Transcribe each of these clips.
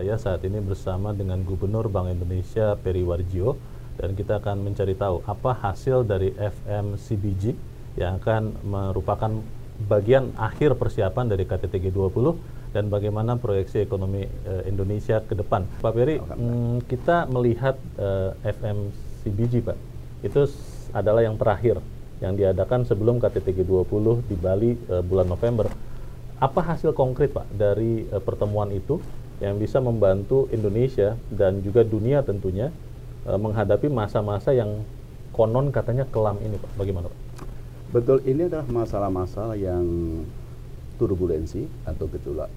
Saya saat ini bersama dengan Gubernur Bank Indonesia Peri Warjio dan kita akan mencari tahu apa hasil dari FMCBG yang akan merupakan bagian akhir persiapan dari KTT G20 dan bagaimana proyeksi ekonomi uh, Indonesia ke depan. Pak Peri, mm, kita melihat uh, FMCBG Pak, itu adalah yang terakhir yang diadakan sebelum KTT G20 di Bali uh, bulan November. Apa hasil konkret Pak dari uh, pertemuan itu yang bisa membantu Indonesia dan juga dunia tentunya uh, menghadapi masa-masa yang konon katanya kelam ini Pak? Bagaimana Pak? Betul, ini adalah masalah-masalah yang turbulensi atau gejolak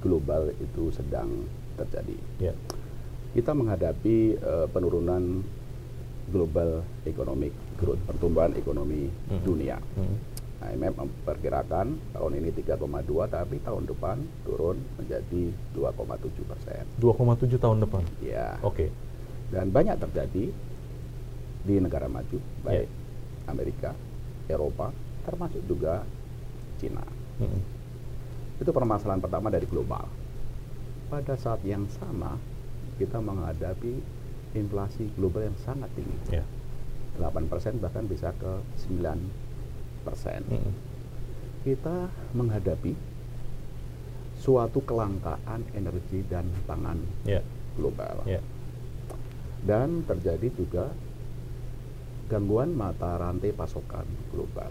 global itu sedang terjadi. Yeah. Kita menghadapi uh, penurunan global economic growth, pertumbuhan ekonomi mm. dunia. Mm. IMF memperkirakan tahun ini 3,2 tapi tahun depan turun menjadi 2,7 persen. 2,7 tahun depan? Ya. Oke. Okay. Dan banyak terjadi di negara maju, baik yeah. Amerika, Eropa, termasuk juga Cina. Hmm. Itu permasalahan pertama dari global. Pada saat yang sama, kita menghadapi inflasi global yang sangat tinggi. Yeah. 8% bahkan bisa ke 9%. Hmm. Kita menghadapi suatu kelangkaan energi dan pangan yeah. global. Yeah. Dan terjadi juga gangguan mata rantai pasokan global.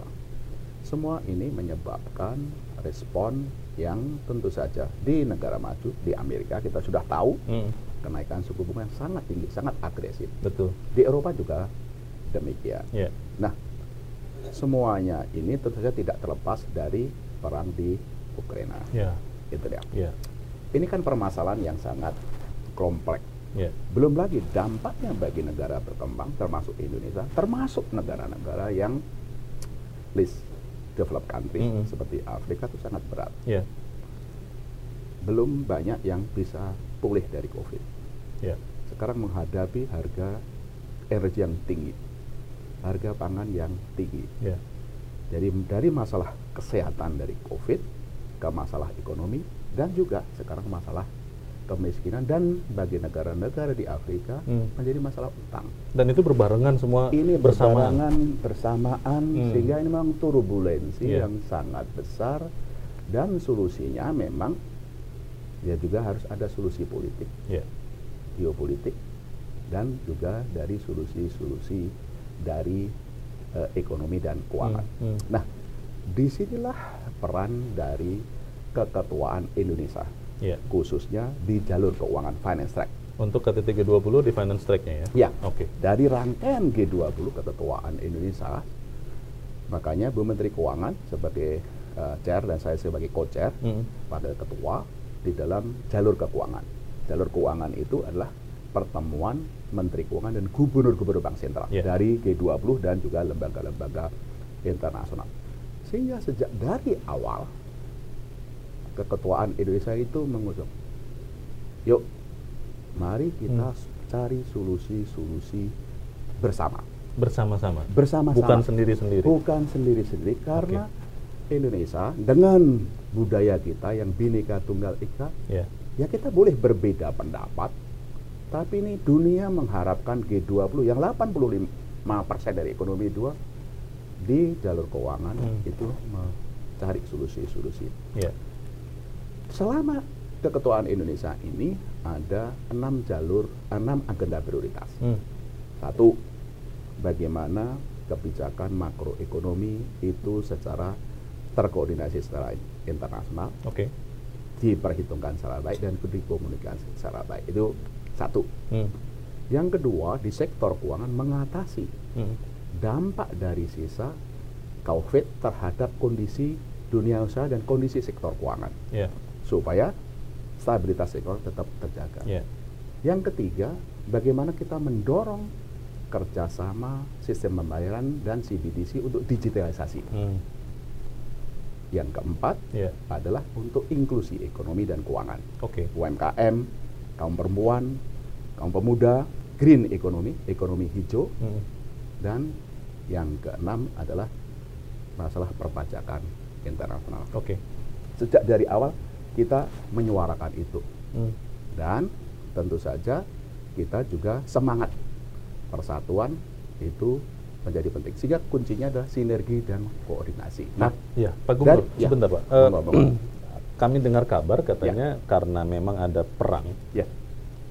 Semua ini menyebabkan respon yang tentu saja di negara maju, di Amerika kita sudah tahu hmm. kenaikan suku bunga yang sangat tinggi, sangat agresif. Betul. Di Eropa juga demikian. Yeah. Nah, semuanya ini tentu saja tidak terlepas dari perang di Ukraina. Yeah. Itu dia. Yeah. Ini kan permasalahan yang sangat kompleks Yeah. Belum lagi dampaknya bagi negara berkembang, termasuk Indonesia, termasuk negara-negara yang least developed country mm -hmm. seperti Afrika itu sangat berat. Yeah. Belum banyak yang bisa pulih dari COVID. Yeah. Sekarang menghadapi harga energi yang tinggi, harga pangan yang tinggi. Yeah. Jadi dari masalah kesehatan dari COVID ke masalah ekonomi dan juga sekarang masalah kemiskinan dan bagi negara-negara di Afrika hmm. menjadi masalah utang. Dan itu berbarengan semua ini bersamaan bersamaan hmm. sehingga ini memang turbulensi yeah. yang sangat besar dan solusinya memang ya juga harus ada solusi politik, yeah. geopolitik dan juga dari solusi-solusi dari uh, ekonomi dan keuangan. Hmm. Hmm. Nah, di sinilah peran dari keketuaan Indonesia yeah. khususnya di jalur keuangan finance track. Untuk KTT G20 di finance track-nya ya? Ya. Oke. Okay. Dari rangkaian G20 keketuaan Indonesia, makanya Bu Menteri Keuangan sebagai uh, chair dan saya sebagai co-chair mm. pada ketua di dalam jalur keuangan. Jalur keuangan itu adalah pertemuan Menteri Keuangan dan Gubernur-Gubernur Bank Sentral yeah. dari G20 dan juga lembaga-lembaga internasional. Sehingga sejak dari awal keketuaan Indonesia itu mengusung yuk mari kita hmm. cari solusi-solusi bersama bersama-sama bersama-sama bukan sendiri-sendiri bukan sendiri-sendiri karena okay. Indonesia dengan budaya kita yang bineka tunggal ika yeah. ya kita boleh berbeda pendapat tapi ini dunia mengharapkan G20 yang 85% dari ekonomi dua di jalur keuangan hmm. itu mencari solusi-solusi. Yeah selama keketuaan Indonesia ini ada enam jalur, enam agenda prioritas. Hmm. Satu, bagaimana kebijakan makroekonomi itu secara terkoordinasi secara internasional, okay. diperhitungkan secara baik dan dikomunikasi secara baik. Itu satu. Hmm. Yang kedua, di sektor keuangan mengatasi hmm. dampak dari sisa COVID terhadap kondisi dunia usaha dan kondisi sektor keuangan. Yeah supaya stabilitas ekonomi tetap terjaga. Yeah. Yang ketiga, bagaimana kita mendorong kerjasama sistem pembayaran dan CBDC untuk digitalisasi. Hmm. Yang keempat yeah. adalah untuk inklusi ekonomi dan keuangan. Okay. UMKM, kaum perempuan, kaum pemuda, green ekonomi, ekonomi hijau, hmm. dan yang keenam adalah masalah perpajakan internasional. Oke. Okay. Sejak dari awal kita menyuarakan itu. Hmm. Dan tentu saja kita juga semangat persatuan itu menjadi penting. Sehingga kuncinya adalah sinergi dan koordinasi. Nah, ya, Pak Gubernur, ya, sebentar Pak. Uh, kami dengar kabar katanya ya. karena memang ada perang, ya.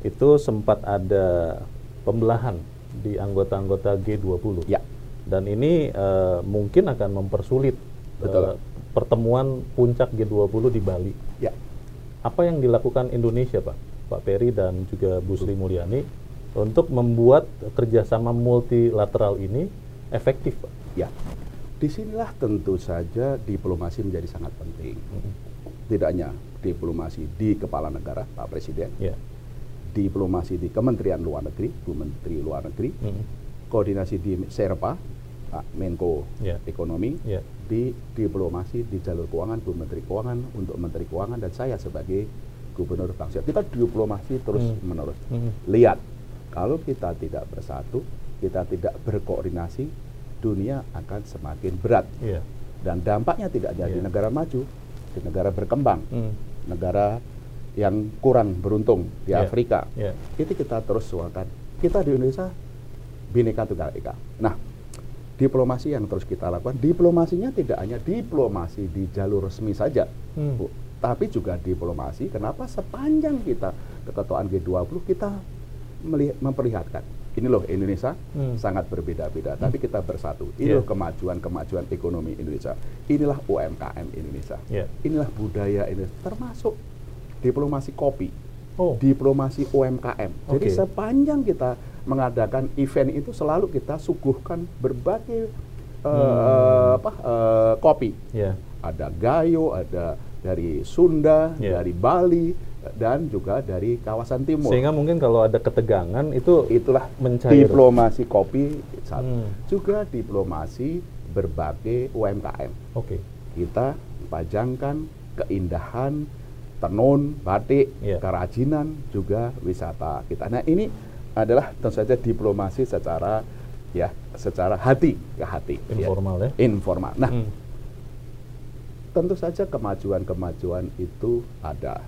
itu sempat ada pembelahan di anggota-anggota G20. Ya. Dan ini uh, mungkin akan mempersulit Betul. Uh, pertemuan puncak G20 di Bali. Ya. Apa yang dilakukan Indonesia, Pak? Pak Peri dan juga Bu Sri Mulyani untuk membuat kerjasama multilateral ini efektif, Pak? Ya, di sinilah tentu saja diplomasi menjadi sangat penting. Hmm. Tidak hanya diplomasi di kepala negara, Pak Presiden, ya. diplomasi di Kementerian Luar Negeri, Bu Menteri Luar Negeri, hmm. koordinasi di Serpa, Pak Menko ya. Ekonomi, ya. di diplomasi di jalur keuangan, Bu Menteri Keuangan, untuk Menteri Keuangan, dan saya sebagai Gubernur Bangsa. Kita diplomasi terus hmm. menerus. Hmm. Lihat kalau kita tidak bersatu, kita tidak berkoordinasi, dunia akan semakin berat. Yeah. Dan dampaknya tidak hanya yeah. di negara maju, di negara berkembang, mm. negara yang kurang beruntung di yeah. Afrika. Yeah. Itu kita terus suarakan. Kita di Indonesia bineka tunggal ika. Nah, diplomasi yang terus kita lakukan, diplomasinya tidak hanya diplomasi di jalur resmi saja, hmm. Bu, tapi juga diplomasi. Kenapa sepanjang kita keketuaan G20 kita memperlihatkan ini loh Indonesia hmm. sangat berbeda-beda, hmm. tapi kita bersatu. Ini yeah. loh kemajuan-kemajuan ekonomi Indonesia. Inilah UMKM Indonesia. Yeah. Inilah budaya Indonesia, termasuk diplomasi kopi, oh. diplomasi UMKM. Okay. Jadi sepanjang kita mengadakan event itu selalu kita suguhkan berbagai uh, hmm. apa uh, kopi. Yeah. Ada Gayo, ada dari Sunda, yeah. dari Bali, dan juga dari kawasan timur. Sehingga mungkin kalau ada ketegangan itu itulah mencair. diplomasi kopi satu. Hmm. Juga diplomasi berbagai UMKM. Oke. Okay. Kita pajangkan keindahan tenun, batik, yeah. kerajinan, juga wisata kita. Nah ini adalah tentu saja diplomasi secara ya secara hati ke hati. Informal ya. ya. Informal. Nah. Hmm. Tentu saja kemajuan-kemajuan itu ada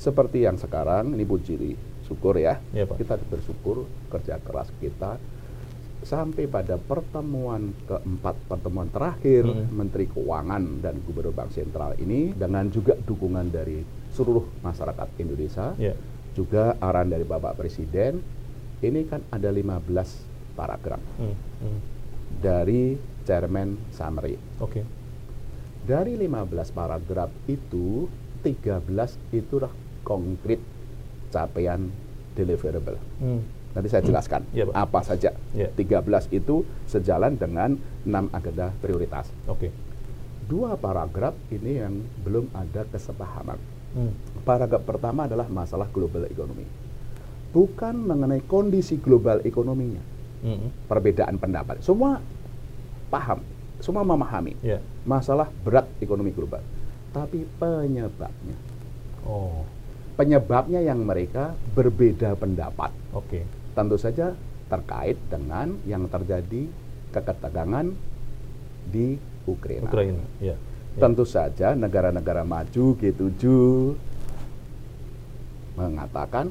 seperti yang sekarang ini ciri syukur ya, ya Pak. kita bersyukur kerja keras kita sampai pada pertemuan keempat pertemuan terakhir hmm. Menteri Keuangan dan Gubernur Bank Sentral ini dengan juga dukungan dari seluruh masyarakat Indonesia ya. juga arahan dari Bapak Presiden ini kan ada 15 paragraf hmm. Hmm. dari Chairman Summary. Oke. Okay. Dari 15 paragraf itu 13 itulah konkret capaian deliverable. Hmm. Nanti saya jelaskan hmm. ya, apa saja. Ya. 13 itu sejalan dengan 6 agenda prioritas. Oke. Okay. Dua paragraf ini yang belum ada kesepahaman. Hmm. Paragraf pertama adalah masalah global ekonomi. Bukan mengenai kondisi global ekonominya. Hmm. Perbedaan pendapat. Semua paham, semua memahami yeah. masalah berat ekonomi global. Tapi penyebabnya. Oh penyebabnya yang mereka berbeda pendapat. Oke. Okay. Tentu saja terkait dengan yang terjadi keketegangan di Ukraina. Ukraina, ya. ya. Tentu saja negara-negara maju G7 mengatakan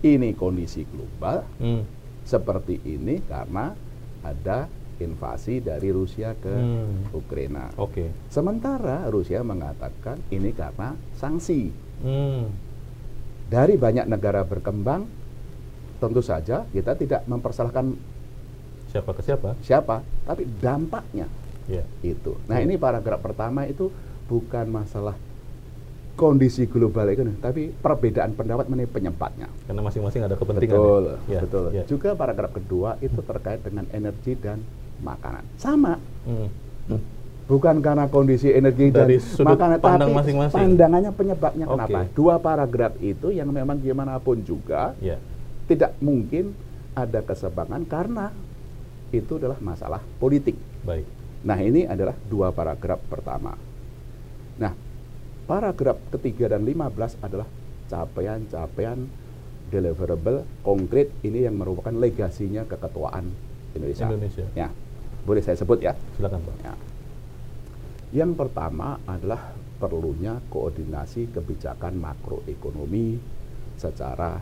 ini kondisi global hmm. seperti ini karena ada invasi dari Rusia ke hmm. Ukraina. Oke. Okay. Sementara Rusia mengatakan ini karena sanksi. Hmm dari banyak negara berkembang, tentu saja kita tidak mempersalahkan siapa ke siapa, siapa, tapi dampaknya yeah. itu. Nah yeah. ini paragraf pertama itu bukan masalah kondisi global itu, tapi perbedaan pendapat mengenai penyebabnya. Karena masing-masing ada kepentingan. Betul, ya. betul. Ya. Juga paragraf kedua itu terkait dengan energi dan makanan. Sama. Hmm. Hmm bukan karena kondisi energi Dari dan makanan tapi masing-masing. pandangannya penyebabnya okay. kenapa dua paragraf itu yang memang gimana pun juga yeah. tidak mungkin ada kesebangan karena itu adalah masalah politik baik nah ini adalah dua paragraf pertama nah paragraf ketiga dan lima belas adalah capaian-capaian deliverable konkret ini yang merupakan legasinya keketuaan Indonesia. Indonesia. Ya, boleh saya sebut ya? Silakan Pak. Ya. Yang pertama adalah perlunya koordinasi kebijakan makroekonomi secara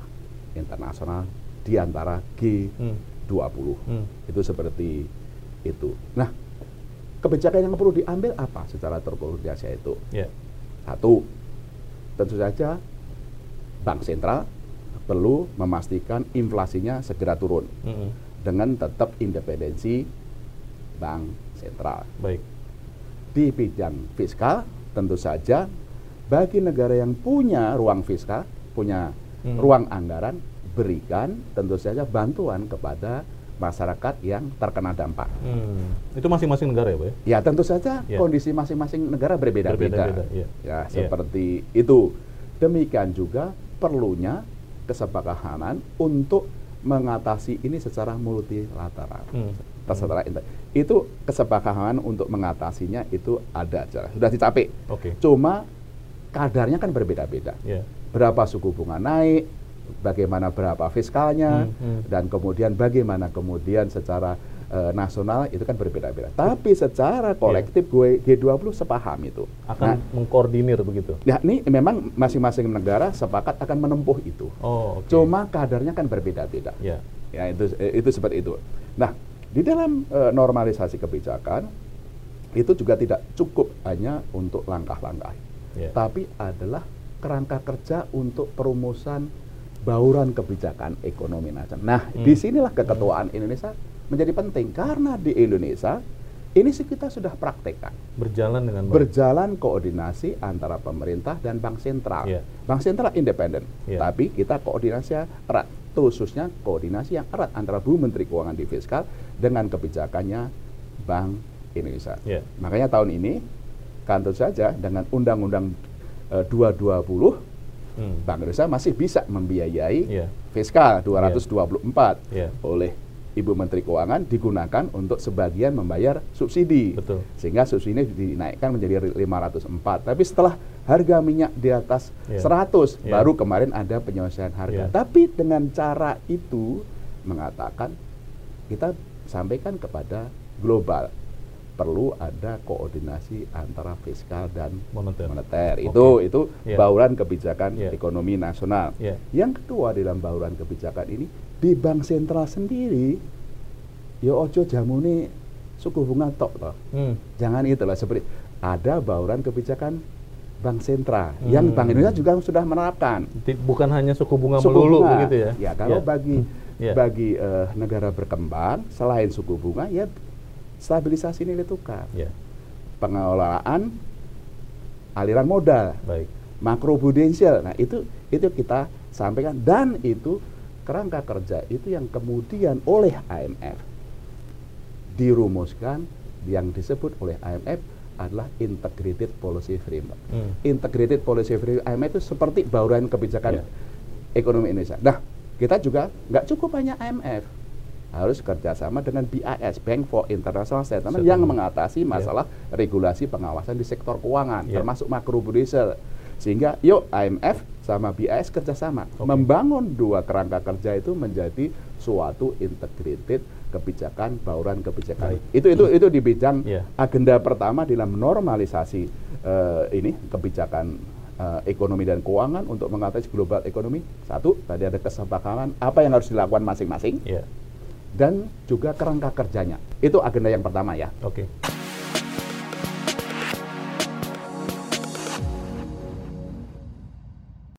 internasional di antara G20. Hmm. Itu seperti itu. Nah, kebijakan yang perlu diambil apa secara terkoordinasi itu? Yeah. Satu, tentu saja bank sentral perlu memastikan inflasinya segera turun mm -hmm. dengan tetap independensi bank sentral. Baik. Di bidang fiskal tentu saja bagi negara yang punya ruang fiskal, punya hmm. ruang anggaran, berikan tentu saja bantuan kepada masyarakat yang terkena dampak. Hmm. Itu masing-masing negara ya, Pak? Ya, ya tentu saja ya. kondisi masing-masing negara berbeda-beda. Ya. ya, seperti ya. itu. Demikian juga perlunya kesepakatan untuk mengatasi ini secara multilateral. Hmm. Secara Itu kesepakatan untuk mengatasinya itu ada, sudah dicapai. Okay. Cuma kadarnya kan berbeda-beda. Yeah. Berapa suku bunga naik, bagaimana berapa fiskalnya, hmm, hmm. dan kemudian bagaimana kemudian secara uh, nasional itu kan berbeda-beda. Tapi secara kolektif yeah. gue G20 sepaham itu. Akan nah, mengkoordinir begitu. Ya, ini memang masing-masing negara sepakat akan menempuh itu. Oh, okay. Cuma kadarnya kan berbeda-beda. Yeah. Ya, itu itu seperti itu. Nah, di dalam uh, normalisasi kebijakan itu juga tidak cukup hanya untuk langkah-langkah, yeah. tapi adalah kerangka kerja untuk perumusan bauran kebijakan ekonomi nasional. Nah, hmm. di sinilah keketuaan hmm. Indonesia menjadi penting karena di Indonesia ini sih kita sudah praktekkan. Berjalan dengan baik. Berjalan koordinasi antara pemerintah dan bank sentral. Yeah. Bank sentral independen, yeah. tapi kita koordinasi erat, khususnya koordinasi yang erat antara Bu Menteri Keuangan di fiskal dengan kebijakannya Bank Indonesia. Yeah. Makanya tahun ini kantor saja dengan Undang-Undang e, 220 hmm. Bank Indonesia masih bisa membiayai yeah. fiskal 224 yeah. Yeah. oleh Ibu Menteri Keuangan digunakan untuk sebagian membayar subsidi. Betul. Sehingga subsidi dinaikkan menjadi 504. Tapi setelah harga minyak di atas yeah. 100 yeah. baru kemarin ada penyelesaian harga. Yeah. Tapi dengan cara itu mengatakan kita sampaikan kepada global perlu ada koordinasi antara fiskal dan moneter. moneter. Itu okay. itu yeah. bauran kebijakan yeah. ekonomi nasional. Yeah. Yang kedua dalam bauran kebijakan ini di bank sentral sendiri ya ojo jamune suku bunga tok toh. Hmm. Jangan itulah seperti ada bauran kebijakan bank sentral hmm. yang Bank Indonesia juga sudah menerapkan. Bukan hanya suku bunga suku melulu bunga. begitu ya. Ya, kalau yeah. bagi yeah. bagi uh, negara berkembang selain suku bunga ya stabilisasi nilai tukar. Yeah. Pengelolaan aliran modal. Baik. Makro prudensial. Nah, itu itu kita sampaikan dan itu kerangka kerja itu yang kemudian oleh IMF dirumuskan yang disebut oleh IMF adalah integrated policy framework. Hmm. Integrated policy framework IMF itu seperti bauran kebijakan yeah. ekonomi Indonesia. Nah, kita juga nggak cukup hanya IMF, harus kerjasama dengan BIS Bank for International Settlement yang mengatasi iya. masalah yeah. regulasi pengawasan di sektor keuangan, yeah. termasuk makro sehingga yuk IMF sama BIS kerjasama okay. membangun dua kerangka kerja itu menjadi suatu integrated kebijakan bauran kebijakan. Baik. Itu itu itu di bidang yeah. agenda pertama dalam normalisasi uh, ini kebijakan uh, ekonomi dan keuangan untuk mengatasi global ekonomi. Satu, tadi ada kesepakatan apa yang harus dilakukan masing-masing. Yeah. Dan juga kerangka kerjanya. Itu agenda yang pertama ya. Oke. Okay.